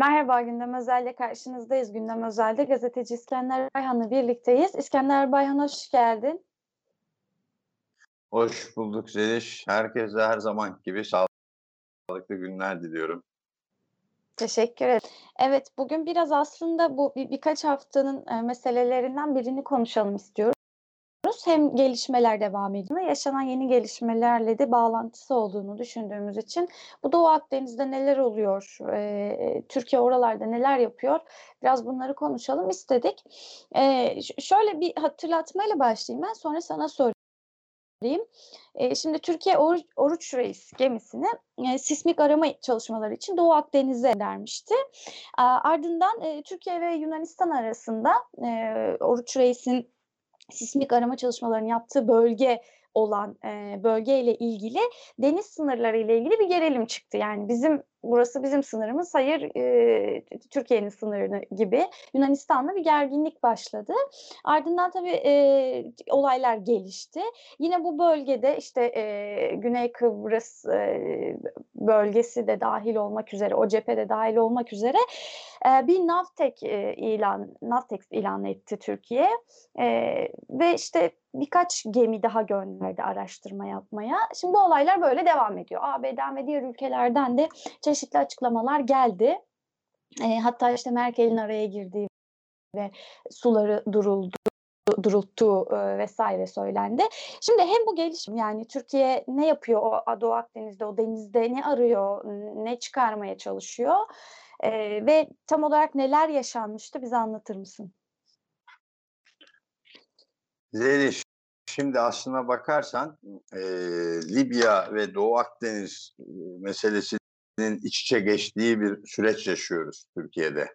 Merhaba Gündem Özel'le karşınızdayız. Gündem Özel'de gazeteci İskender Bayhan'la birlikteyiz. İskender Bayhan hoş geldin. Hoş bulduk Zeliş. Herkese her zaman gibi sağlıklı günler diliyorum. Teşekkür ederim. Evet, bugün biraz aslında bu bir, birkaç haftanın e, meselelerinden birini konuşalım istiyoruz. Hem gelişmeler devam ediyor, yaşanan yeni gelişmelerle de bağlantısı olduğunu düşündüğümüz için bu Doğu Akdeniz'de neler oluyor, e, Türkiye oralarda neler yapıyor, biraz bunları konuşalım istedik. E, şöyle bir hatırlatmayla başlayayım ben, sonra sana sorayım şimdi Türkiye Or Oruç Reis gemisini e, sismik arama çalışmaları için Doğu Akdeniz'e göndermişti. E, ardından e, Türkiye ve Yunanistan arasında e, Oruç Reis'in sismik arama çalışmalarını yaptığı bölge olan e, bölgeyle ilgili deniz sınırları ile ilgili bir gerilim çıktı. Yani bizim burası bizim sınırımız, hayır e, Türkiye'nin sınırı gibi Yunanistan'la bir gerginlik başladı. Ardından tabii e, olaylar gelişti. Yine bu bölgede işte e, Güney Kıbrıs e, bölgesi de dahil olmak üzere, o cephede dahil olmak üzere e, bir Navtek e, ilan, Navtex ilan etti Türkiye e, ve işte birkaç gemi daha gönderdi araştırma yapmaya. Şimdi bu olaylar böyle devam ediyor. AB'den ve diğer ülkelerden de çeşitli açıklamalar geldi. E, hatta işte Merkel'in araya girdiği ve suları duruldu durulttuğu e, vesaire söylendi. Şimdi hem bu gelişim yani Türkiye ne yapıyor o Doğu Akdeniz'de o denizde ne arıyor ne çıkarmaya çalışıyor e, ve tam olarak neler yaşanmıştı bize anlatır mısın? Zeliş, şimdi aslına bakarsan e, Libya ve Doğu Akdeniz meselesinin iç içe geçtiği bir süreç yaşıyoruz Türkiye'de.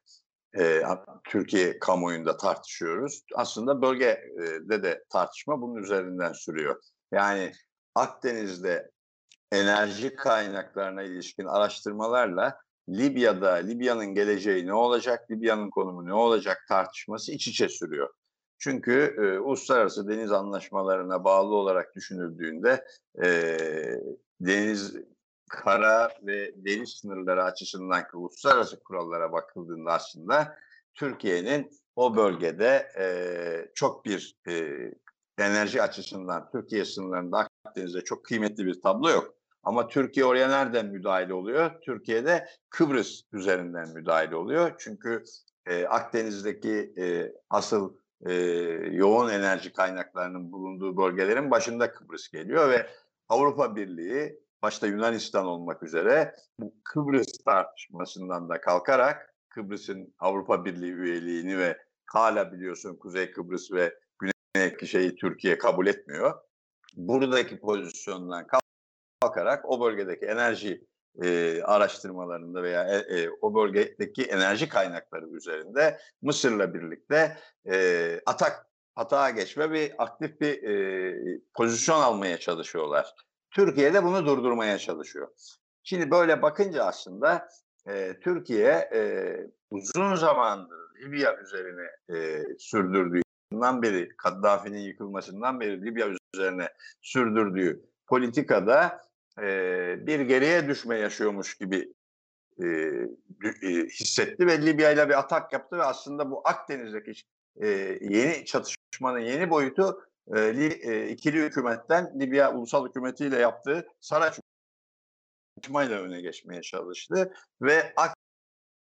E, Türkiye kamuoyunda tartışıyoruz. Aslında bölgede de tartışma bunun üzerinden sürüyor. Yani Akdeniz'de enerji kaynaklarına ilişkin araştırmalarla Libya'da Libya'nın geleceği ne olacak, Libya'nın konumu ne olacak tartışması iç içe sürüyor. Çünkü e, uluslararası deniz anlaşmalarına bağlı olarak düşünüldüğünde e, deniz, kara ve deniz sınırları açısından ki uluslararası kurallara bakıldığında aslında Türkiye'nin o bölgede e, çok bir e, enerji açısından Türkiye sınırlarında Akdeniz'de çok kıymetli bir tablo yok. Ama Türkiye oraya nereden müdahale oluyor? Türkiye'de Kıbrıs üzerinden müdahale oluyor. Çünkü e, Akdeniz'deki e, asıl e, yoğun enerji kaynaklarının bulunduğu bölgelerin başında Kıbrıs geliyor ve Avrupa Birliği başta Yunanistan olmak üzere bu Kıbrıs tartışmasından da kalkarak Kıbrıs'ın Avrupa Birliği üyeliğini ve hala biliyorsun Kuzey Kıbrıs ve Güney şeyi Türkiye kabul etmiyor. Buradaki pozisyondan bakarak o bölgedeki enerji e, araştırmalarında veya e, e, o bölgedeki enerji kaynakları üzerinde Mısır'la birlikte e, atak hata geçme bir aktif bir e, pozisyon almaya çalışıyorlar. Türkiye de bunu durdurmaya çalışıyor. Şimdi böyle bakınca aslında e, Türkiye e, uzun zamandır Libya üzerine e, sürdürdüğünden beri, Kaddafi'nin yıkılmasından beri Libya üzerine sürdürdüğü politikada e, bir geriye düşme yaşıyormuş gibi e, hissetti ve Libya ile bir atak yaptı ve aslında bu Akdeniz'deki e, yeni çatışmanın yeni boyutu e, e, ikili hükümetten Libya ulusal hükümetiyle yaptığı Saraç çatışmayla öne geçmeye çalıştı ve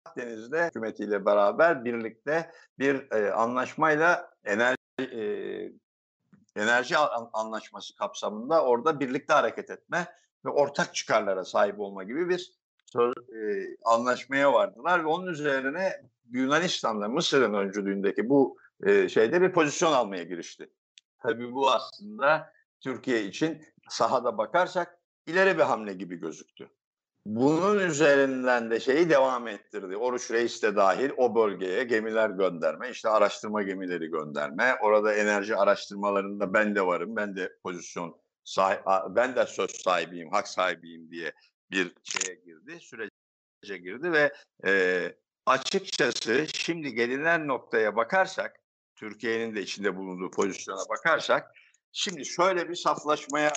Akdeniz'de hükümetiyle beraber birlikte bir e, anlaşmayla enerji e, enerji anlaşması kapsamında orada birlikte hareket etme ve ortak çıkarlara sahip olma gibi bir söz, e, anlaşmaya vardılar ve onun üzerine Yunanistan'la Mısır'ın öncülüğündeki bu e, şeyde bir pozisyon almaya girişti. Tabii bu aslında Türkiye için sahada bakarsak ileri bir hamle gibi gözüktü. Bunun üzerinden de şeyi devam ettirdi. Oruç Reis de dahil o bölgeye gemiler gönderme, işte araştırma gemileri gönderme. Orada enerji araştırmalarında ben de varım, ben de pozisyon sahip, ben de söz sahibiyim, hak sahibiyim diye bir şeye girdi, sürece girdi ve e, açıkçası şimdi gelinen noktaya bakarsak, Türkiye'nin de içinde bulunduğu pozisyona bakarsak, şimdi şöyle bir saflaşmaya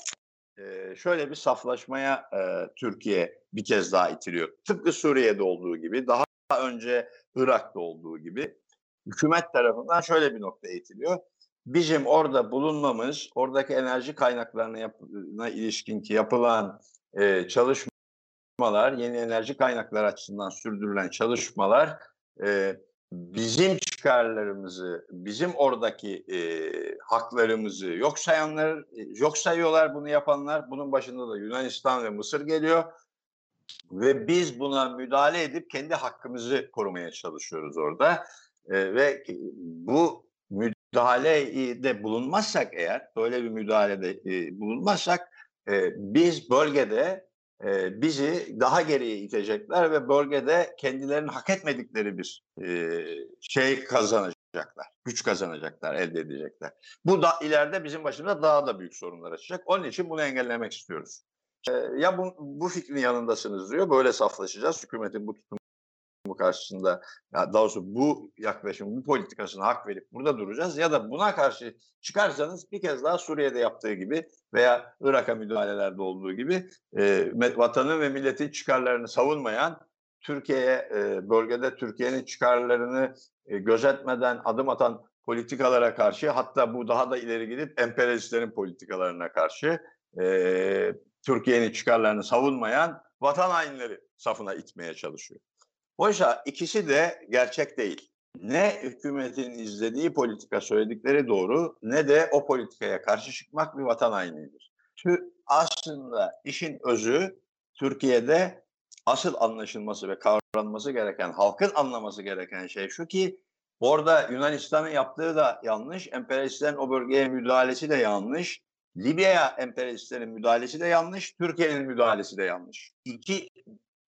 e, şöyle bir saflaşmaya e, Türkiye bir kez daha itiliyor. Tıpkı Suriye'de olduğu gibi daha önce Irak'ta olduğu gibi hükümet tarafından şöyle bir nokta eğitiliyor. Bizim orada bulunmamız, oradaki enerji kaynaklarına ilişkin ki yapılan e, çalışmalar, yeni enerji kaynakları açısından sürdürülen çalışmalar e, bizim çıkarlarımızı, bizim oradaki e, haklarımızı yok sayanlar, yok sayıyorlar bunu yapanlar. Bunun başında da Yunanistan ve Mısır geliyor. Ve biz buna müdahale edip kendi hakkımızı korumaya çalışıyoruz orada. E, ve bu müdahalede bulunmazsak eğer, böyle bir müdahalede e, bulunmazsak e, biz bölgede e, bizi daha geriye itecekler ve bölgede kendilerinin hak etmedikleri bir şey kazanacaklar, güç kazanacaklar, elde edecekler. Bu da ileride bizim başımıza daha da büyük sorunlar açacak. Onun için bunu engellemek istiyoruz. Ya bu, bu fikrin yanındasınız diyor, böyle saflaşacağız. Hükümetin bu tutumu karşısında ya daha doğrusu bu yaklaşım, bu politikasına hak verip burada duracağız ya da buna karşı çıkarsanız bir kez daha Suriye'de yaptığı gibi veya Irak'a müdahalelerde olduğu gibi e, vatanı ve milletin çıkarlarını savunmayan Türkiye'ye e, bölgede Türkiye'nin çıkarlarını e, gözetmeden adım atan politikalara karşı hatta bu daha da ileri gidip emperyalistlerin politikalarına karşı e, Türkiye'nin çıkarlarını savunmayan vatan hainleri safına itmeye çalışıyor. Oysa ikisi de gerçek değil. Ne hükümetin izlediği politika söyledikleri doğru ne de o politikaya karşı çıkmak bir vatan hainidir. Aslında işin özü Türkiye'de asıl anlaşılması ve kavranması gereken, halkın anlaması gereken şey şu ki orada Yunanistan'ın yaptığı da yanlış, emperyalistlerin o bölgeye müdahalesi de yanlış, Libya'ya emperyalistlerin müdahalesi de yanlış, Türkiye'nin müdahalesi de yanlış. İki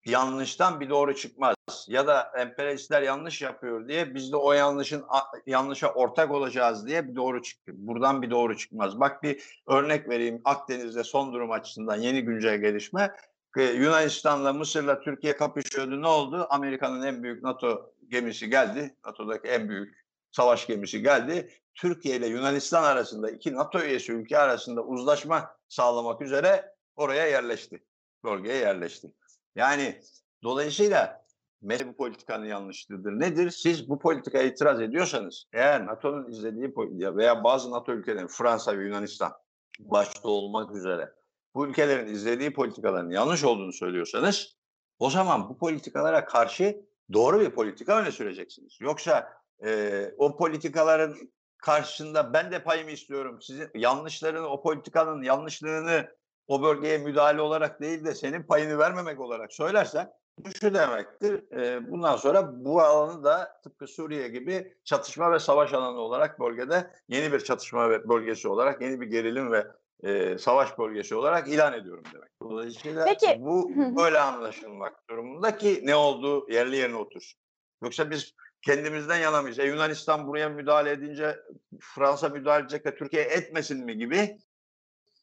yanlıştan bir doğru çıkmaz. Ya da emperyalistler yanlış yapıyor diye biz de o yanlışın yanlışa ortak olacağız diye bir doğru çıktı. Buradan bir doğru çıkmaz. Bak bir örnek vereyim Akdeniz'de son durum açısından yeni güncel gelişme. Yunanistan'la Mısır'la Türkiye kapışıyordu. Ne oldu? Amerika'nın en büyük NATO gemisi geldi. NATO'daki en büyük savaş gemisi geldi. Türkiye ile Yunanistan arasında iki NATO üyesi ülke arasında uzlaşma sağlamak üzere oraya yerleşti. Bölgeye yerleşti. Yani dolayısıyla mesele bu politikanın yanlışlığıdır. Nedir? Siz bu politikaya itiraz ediyorsanız eğer NATO'nun izlediği veya bazı NATO ülkelerin Fransa ve Yunanistan başta olmak üzere bu ülkelerin izlediği politikaların yanlış olduğunu söylüyorsanız o zaman bu politikalara karşı doğru bir politika öne süreceksiniz. Yoksa e, o politikaların karşısında ben de payımı istiyorum. Sizin yanlışlarını, o politikanın yanlışlığını o bölgeye müdahale olarak değil de senin payını vermemek olarak söylersen bu şu demektir. E, bundan sonra bu alanı da tıpkı Suriye gibi çatışma ve savaş alanı olarak bölgede yeni bir çatışma ve bölgesi olarak yeni bir gerilim ve e, savaş bölgesi olarak ilan ediyorum demek. Dolayısıyla Peki. bu böyle anlaşılmak durumunda ki ne olduğu yerli yerine otursun. Yoksa biz kendimizden yanamayız. E, Yunanistan buraya müdahale edince Fransa müdahale edecek de Türkiye etmesin mi gibi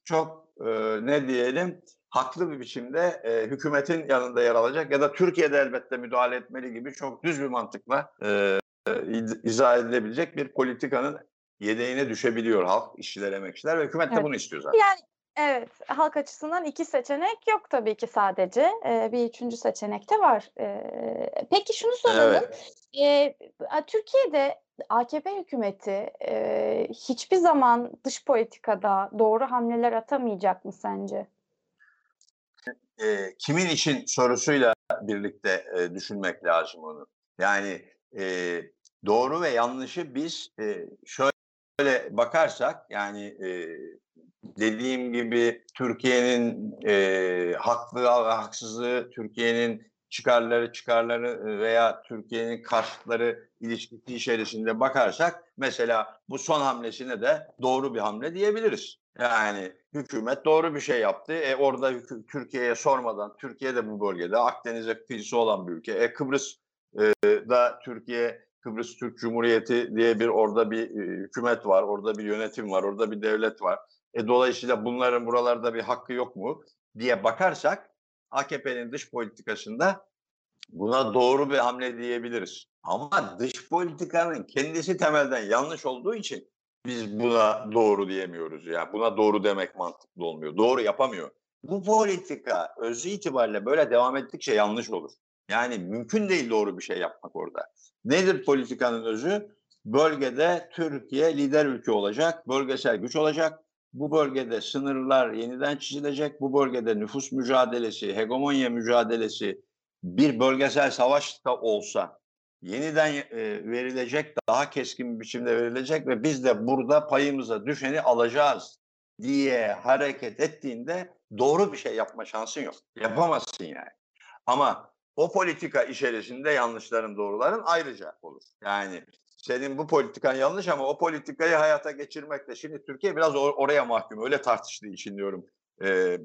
çok e, ne diyelim haklı bir biçimde e, hükümetin yanında yer alacak ya da Türkiye'de elbette müdahale etmeli gibi çok düz bir mantıkla e, izah edilebilecek bir politikanın yedeğine düşebiliyor halk, işçiler, emekçiler ve hükümet evet. de bunu istiyor zaten. Yani Evet, halk açısından iki seçenek yok tabii ki sadece. Ee, bir üçüncü seçenek de var. Ee, peki şunu soralım. Evet. Ee, Türkiye'de AKP hükümeti e, hiçbir zaman dış politikada doğru hamleler atamayacak mı sence? E, kimin için sorusuyla birlikte e, düşünmek lazım onu. Yani e, doğru ve yanlışı biz e, şöyle bakarsak yani e, dediğim gibi Türkiye'nin e, haklı ve haksızlığı, Türkiye'nin çıkarları çıkarları veya Türkiye'nin karşıtları ilişkisi içerisinde bakarsak mesela bu son hamlesine de doğru bir hamle diyebiliriz. Yani hükümet doğru bir şey yaptı. E orada Türkiye'ye sormadan, Türkiye de bu bölgede Akdeniz'e kıyısı olan bir ülke. E Kıbrıs e, da Türkiye Kıbrıs Türk Cumhuriyeti diye bir orada bir e, hükümet var, orada bir yönetim var, orada bir devlet var. E, dolayısıyla bunların buralarda bir hakkı yok mu diye bakarsak AKP'nin dış politikasında buna doğru bir hamle diyebiliriz. Ama dış politikanın kendisi temelden yanlış olduğu için biz buna doğru diyemiyoruz. Yani buna doğru demek mantıklı olmuyor. Doğru yapamıyor. Bu politika özü itibariyle böyle devam ettikçe yanlış olur. Yani mümkün değil doğru bir şey yapmak orada. Nedir politikanın özü? Bölgede Türkiye lider ülke olacak, bölgesel güç olacak. Bu bölgede sınırlar yeniden çizilecek. Bu bölgede nüfus mücadelesi, hegemonya mücadelesi bir bölgesel savaş da olsa yeniden e, verilecek, daha keskin bir biçimde verilecek ve biz de burada payımıza düşeni alacağız diye hareket ettiğinde doğru bir şey yapma şansın yok. Yapamazsın yani. Ama o politika içerisinde yanlışların doğruların ayrıca olur. Yani senin bu politikan yanlış ama o politikayı hayata geçirmekle şimdi Türkiye biraz or- oraya mahkum öyle tartıştığı için diyorum. Ee,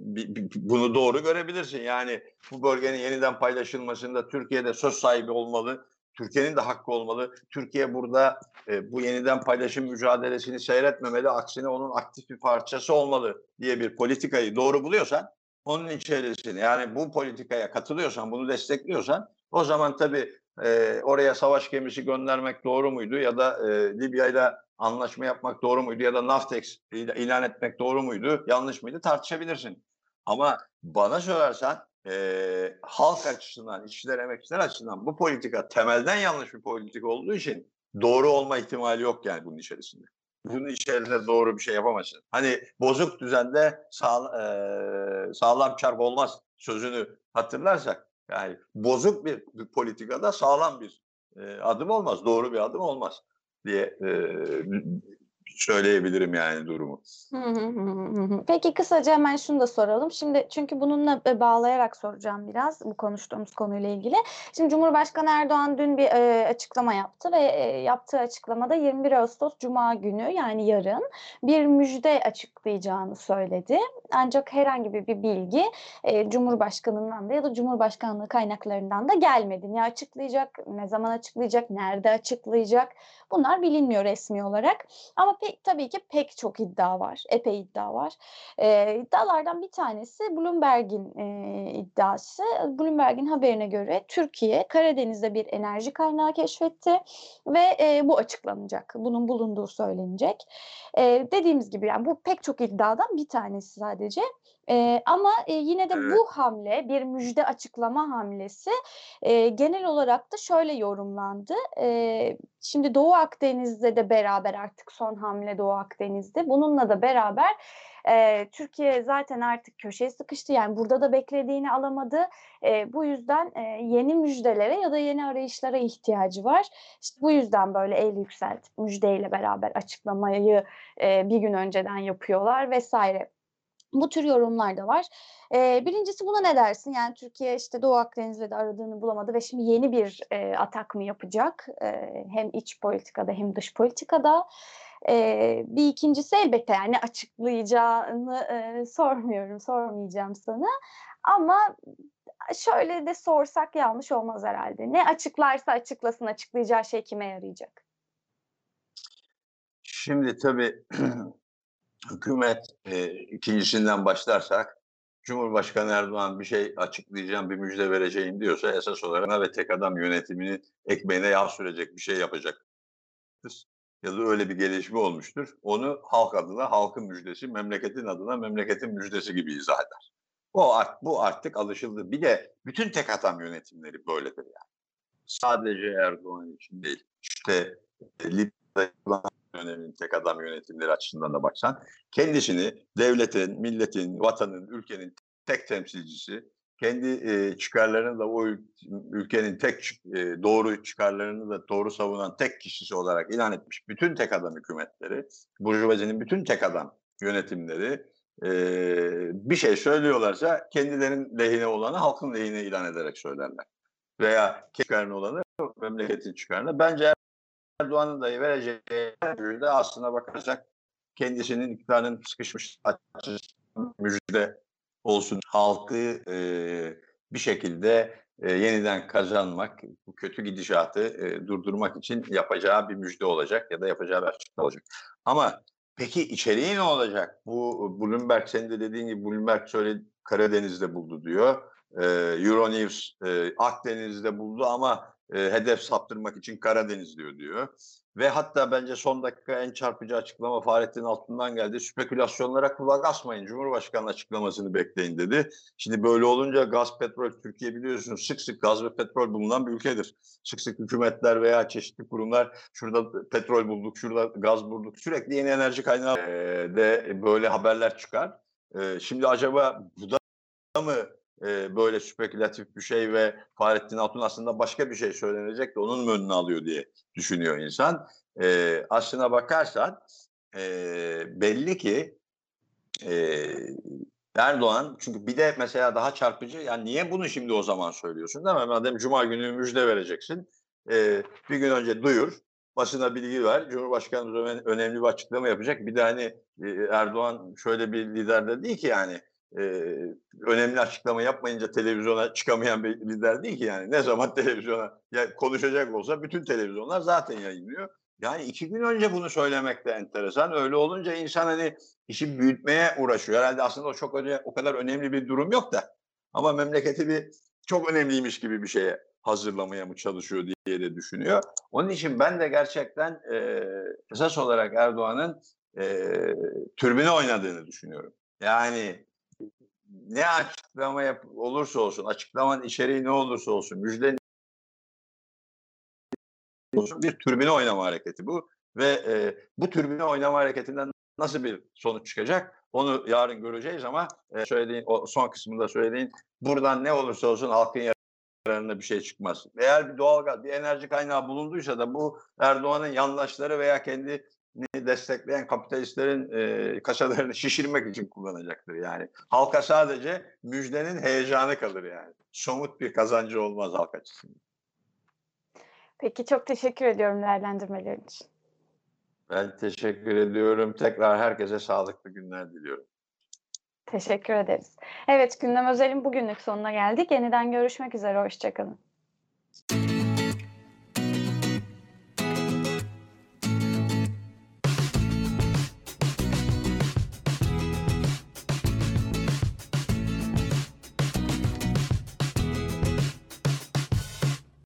bunu doğru görebilirsin. Yani bu bölgenin yeniden paylaşılmasında Türkiye'de söz sahibi olmalı. Türkiye'nin de hakkı olmalı. Türkiye burada e, bu yeniden paylaşım mücadelesini seyretmemeli. Aksine onun aktif bir parçası olmalı diye bir politikayı doğru buluyorsan onun içerisine yani bu politikaya katılıyorsan, bunu destekliyorsan o zaman tabii e, oraya savaş gemisi göndermek doğru muydu ya da e, Libya ile anlaşma yapmak doğru muydu ya da Naftex ilan etmek doğru muydu, yanlış mıydı tartışabilirsin. Ama bana sorarsan e, halk açısından, işçiler, emekçiler açısından bu politika temelden yanlış bir politika olduğu için doğru olma ihtimali yok yani bunun içerisinde. Bunun içerisinde doğru bir şey yapamazsın. Hani bozuk düzende sağ, e, sağlam çark olmaz sözünü hatırlarsak yani bozuk bir, bir politikada sağlam bir e, adım olmaz, doğru bir adım olmaz diye e, söyleyebilirim yani durumu. Peki kısaca hemen şunu da soralım. Şimdi çünkü bununla bağlayarak soracağım biraz bu konuştuğumuz konuyla ilgili. Şimdi Cumhurbaşkanı Erdoğan dün bir e, açıklama yaptı ve e, yaptığı açıklamada 21 Ağustos Cuma günü yani yarın bir müjde açıklayacağını söyledi. Ancak herhangi bir, bir bilgi e, Cumhurbaşkanından da ya da Cumhurbaşkanlığı kaynaklarından da gelmedi. Ne açıklayacak, ne zaman açıklayacak, nerede açıklayacak bunlar bilinmiyor resmi olarak. Ama pek tabii ki pek çok iddia var, epey iddia var. E, iddialardan bir tanesi Bloomberg'in e, iddiası. Bloomberg'in haberine göre Türkiye Karadeniz'de bir enerji kaynağı keşfetti ve e, bu açıklanacak. Bunun bulunduğu söylenecek. E, dediğimiz gibi yani bu pek çok iddiadan bir tanesi sadece. E, ama e, yine de bu hamle bir müjde açıklama hamlesi e, genel olarak da şöyle yorumlandı. E, şimdi Doğu Akdeniz'de de beraber artık son hamle Doğu Akdeniz'de. Bununla da beraber e, Türkiye zaten artık köşeye sıkıştı. Yani burada da beklediğini alamadı. E, bu yüzden e, yeni müjdelere ya da yeni arayışlara ihtiyacı var. İşte bu yüzden böyle el yükselt müjdeyle beraber açıklamayı e, bir gün önceden yapıyorlar vesaire. Bu tür yorumlar da var. Ee, birincisi buna ne dersin? Yani Türkiye işte Doğu Akdeniz'de de aradığını bulamadı ve şimdi yeni bir e, atak mı yapacak? E, hem iç politikada hem dış politikada. E, bir ikincisi elbette yani açıklayacağını e, sormuyorum, sormayacağım sana. Ama şöyle de sorsak yanlış olmaz herhalde. Ne açıklarsa açıklasın, açıklayacağı şey kime yarayacak? Şimdi tabii hükümet e, ikincisinden başlarsak Cumhurbaşkanı Erdoğan bir şey açıklayacağım, bir müjde vereceğim diyorsa esas olarak ve tek adam yönetimini ekmeğine yağ sürecek bir şey yapacak. Ya da öyle bir gelişme olmuştur. Onu halk adına halkın müjdesi, memleketin adına memleketin müjdesi gibi izah eder. O bu artık alışıldı. Bir de bütün tek adam yönetimleri böyledir yani. Sadece Erdoğan için değil. İşte e, Libya'da dönemin tek adam yönetimleri açısından da baksan kendisini devletin, milletin, vatanın, ülkenin tek temsilcisi, kendi e, çıkarlarını da o ülkenin tek e, doğru çıkarlarını da doğru savunan tek kişisi olarak ilan etmiş bütün tek adam hükümetleri, Burjuvazinin bütün tek adam yönetimleri e, bir şey söylüyorlarsa kendilerinin lehine olanı halkın lehine ilan ederek söylerler. Veya çıkarını olanı memleketin çıkarını. Bence Erdoğan'ın da vereceği müjde aslına bakarsak kendisinin iktidarın sıkışmış müjde olsun halkı e, bir şekilde e, yeniden kazanmak, bu kötü gidişatı e, durdurmak için yapacağı bir müjde olacak ya da yapacağı bir açıklama olacak. Ama peki içeriği ne olacak? Bu Bloomberg senin de dediğin gibi Bloomberg söyledi Karadeniz'de buldu diyor. E, Euronews e, Akdeniz'de buldu ama e, hedef saptırmak için Karadeniz diyor diyor. Ve hatta bence son dakika en çarpıcı açıklama Fahrettin Altun'dan geldi. Spekülasyonlara kulak asmayın. Cumhurbaşkanı açıklamasını bekleyin dedi. Şimdi böyle olunca gaz, petrol, Türkiye biliyorsunuz sık sık gaz ve petrol bulunan bir ülkedir. Sık sık hükümetler veya çeşitli kurumlar şurada petrol bulduk, şurada gaz bulduk. Sürekli yeni enerji kaynağı e, de böyle haberler çıkar. E, şimdi acaba bu da mı e, böyle spekülatif bir şey ve Fahrettin Altun aslında başka bir şey söylenecek de onun mu önünü alıyor diye düşünüyor insan. E, aslına bakarsan e, belli ki e, Erdoğan çünkü bir de mesela daha çarpıcı yani niye bunu şimdi o zaman söylüyorsun değil mi? Madem Cuma günü müjde vereceksin e, bir gün önce duyur basına bilgi ver. Cumhurbaşkanımız önemli bir açıklama yapacak. Bir de hani Erdoğan şöyle bir lider de değil ki yani e, önemli açıklama yapmayınca televizyona çıkamayan bir lider değil ki yani. Ne zaman televizyona ya konuşacak olsa bütün televizyonlar zaten yayınlıyor. Yani iki gün önce bunu söylemek de enteresan. Öyle olunca insan hani işi büyütmeye uğraşıyor. Herhalde aslında o çok öne, o kadar önemli bir durum yok da. Ama memleketi bir çok önemliymiş gibi bir şeye hazırlamaya mı çalışıyor diye de düşünüyor. Onun için ben de gerçekten e, esas olarak Erdoğan'ın e, türbüne oynadığını düşünüyorum. Yani ne açıklama yap olursa olsun, açıklamanın içeriği ne olursa olsun, olsun bir türbüne oynama hareketi bu. Ve e, bu türbüne oynama hareketinden nasıl bir sonuç çıkacak? Onu yarın göreceğiz ama e, söylediğin o son kısmında söylediğin buradan ne olursa olsun halkın yararına bir şey çıkmaz. Eğer bir doğal bir enerji kaynağı bulunduysa da bu Erdoğan'ın yandaşları veya kendi destekleyen kapitalistlerin e, kasalarını şişirmek için kullanacaktır yani. Halka sadece müjdenin heyecanı kalır yani. Somut bir kazancı olmaz halk açısından. Peki çok teşekkür ediyorum değerlendirmelerin için. Ben teşekkür ediyorum. Tekrar herkese sağlıklı günler diliyorum. Teşekkür ederiz. Evet gündem özelin bugünlük sonuna geldik. Yeniden görüşmek üzere. Hoşçakalın.